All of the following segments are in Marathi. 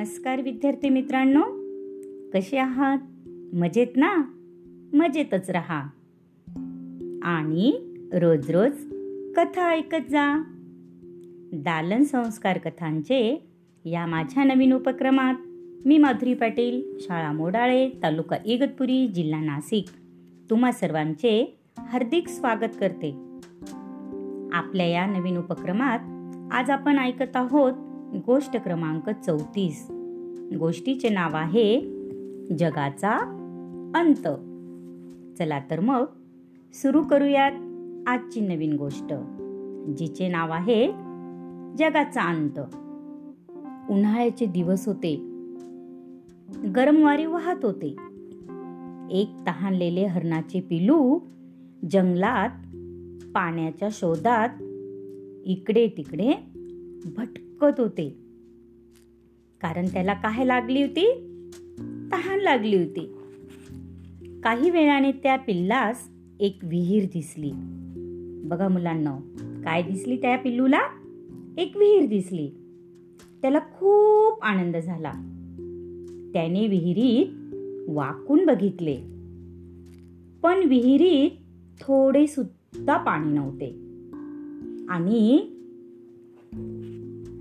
नमस्कार विद्यार्थी मित्रांनो. कसे आहात? मजेत ना? मजेतच राहा. आणि रोज रोज कथा ऐकत जा. दालन संस्कार कथांचे या माझ्या नवीन उपक्रमात मी माधुरी पाटील शाळा मोडाळे तालुका इगतपुरी जिल्हा नाशिक तुम्हा सर्वांचे हार्दिक स्वागत करते. आपल्या या नवीन उपक्रमात आज आपण ऐकत आहोत गोष्ट क्रमांक चौतीस. गोष्टीचे नाव आहे जगाचा अंत. चला तर मग सुरू करूयात आजची नवीन गोष्ट जिचे नाव आहे जगाचा अंत. उन्हाळ्याचे दिवस होते. गरम वारे वाहत होते. एक तहानलेले हरणाचे पिलू जंगलात पाण्याच्या शोधात इकडे तिकडे भटकत होते. कारण त्याला काय लागली होती? तहान लागली होती. काही वेळाने त्या पिल्लास एक विहीर दिसली. बघा मुलांना काय दिसली त्या पिल्लूला? एक विहीर दिसली. त्याला खूप आनंद झाला. त्याने विहिरीत वाकून बघितले. पण विहिरीत थोडे सुद्धा पाणी नव्हते. आणि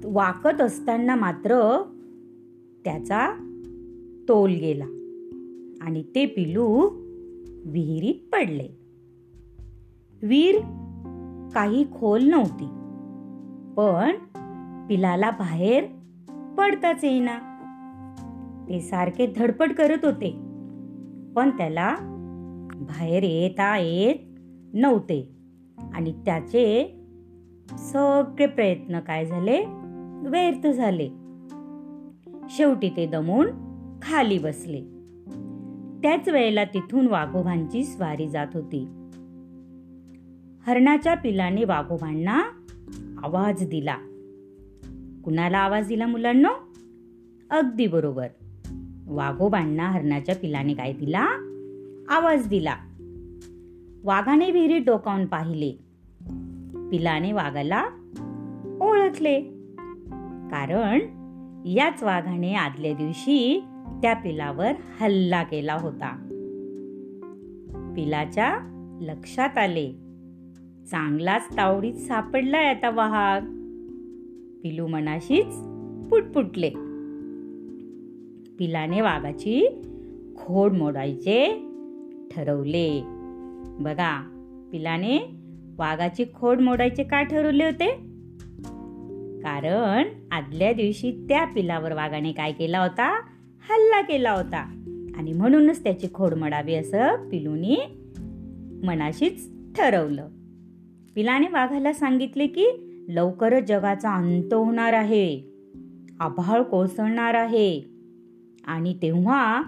वाकत असताना मात्र त्याचा तोल गेला आणि ते पिलू विहिरीत पडले. वीर काही खोल नव्हती पण पिलाला बाहेर पडताच येईना. ते सारखे धडपड करत होते पण त्याला बाहेर येता येत नव्हते आणि त्याचे सगळे प्रयत्न काय झाले? व्यर्थ झाले. शेवटी ते दमून खाली बसले. त्याच वेळेला तिथून वाघोबांची स्वारी जात होती. हरणाच्या पिलाने वाघोबांना आवाज दिला. कुणाला आवाज दिला मुलांना? अगदी बरोबर. वाघोबांना हरणाच्या पिलाने काय दिला? आवाज दिला. वाघाने विहिरीत डोकावून पाहिले. पिलाने वाघाला ओळखले. कारण याच वाघाने आदल्या दिवशी त्या पिलावर हल्ला केला होता. पिलाच्या लक्षात आले चांगलाच तावडीत सापडलाय आता वाघ. पिलू मनाशीच पुटपुटले. पिलाने वाघाची खोड मोडायचे ठरवले. बघा पिलाने वाघाची खोड मोडायचे का ठरवले होते? कारण आदल्या दिवशी त्या पिलावर वाघाने काय केला होता? हल्ला केला होता. आणि म्हणूनच त्याची खोड मडावी असं पिलूनी मनाशीच ठरवलं. पिलाने वाघाला सांगितले की लवकरच जगाचा अंत होणार आहे. आभाळ कोसळणार आहे. आणि तेव्हा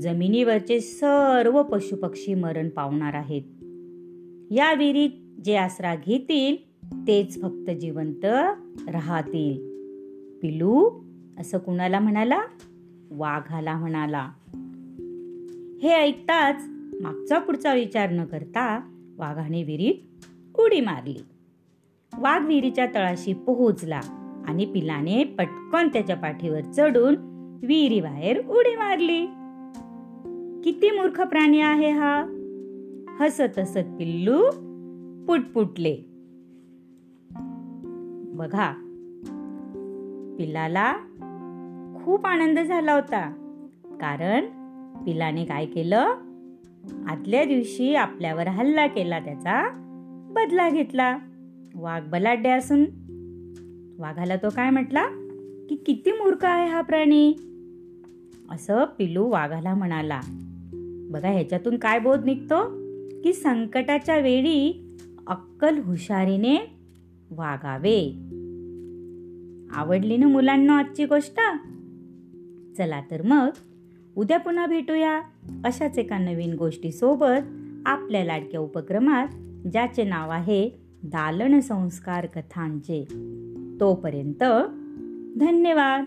जमिनीवरचे सर्व पशुपक्षी मरण पावणार आहेत. या विहिरीत जे आसरा घेतील तेच फक्त जिवंत राहतील. पिलू असं कुणाला म्हणाला? वाघाला म्हणाला. हे ऐकताच मागचा पुढचा विचार न करता वाघाने विहिरीत उडी मारली. वाघ विहिरीच्या तळाशी पोहोचला आणि पिलाने पटकन त्याच्या पाठीवर चढून विहिरी बाहेर उडी मारली. किती मूर्ख प्राणी आहे हा? हसत हसत पिल्लू पुटपुटले बघा पिलाला खूप आनंद झाला होता. कारण पिलाने काय केलं? आदल्या दिवशी आपल्यावर हल्ला केला त्याचा बदला घेतला. वाघ बलाढ्य असून. वाघाला तो काय म्हटला? की किती मूर्ख आहे हा प्राणी. असं पिलू वाघाला म्हणाला. बघा ह्याच्यातून काय बोध निघतो? की संकटाच्या वेळी अक्कल हुशारीने वागावे. आवडली ना मुलांना आजची गोष्ट? चला तर मग उद्या पुन्हा भेटूया अशाच एका नवीन गोष्टीसोबत आपल्या लाडक्या उपक्रमात ज्याचे नाव आहे दालन संस्कार कथांचे. तोपर्यंत धन्यवाद.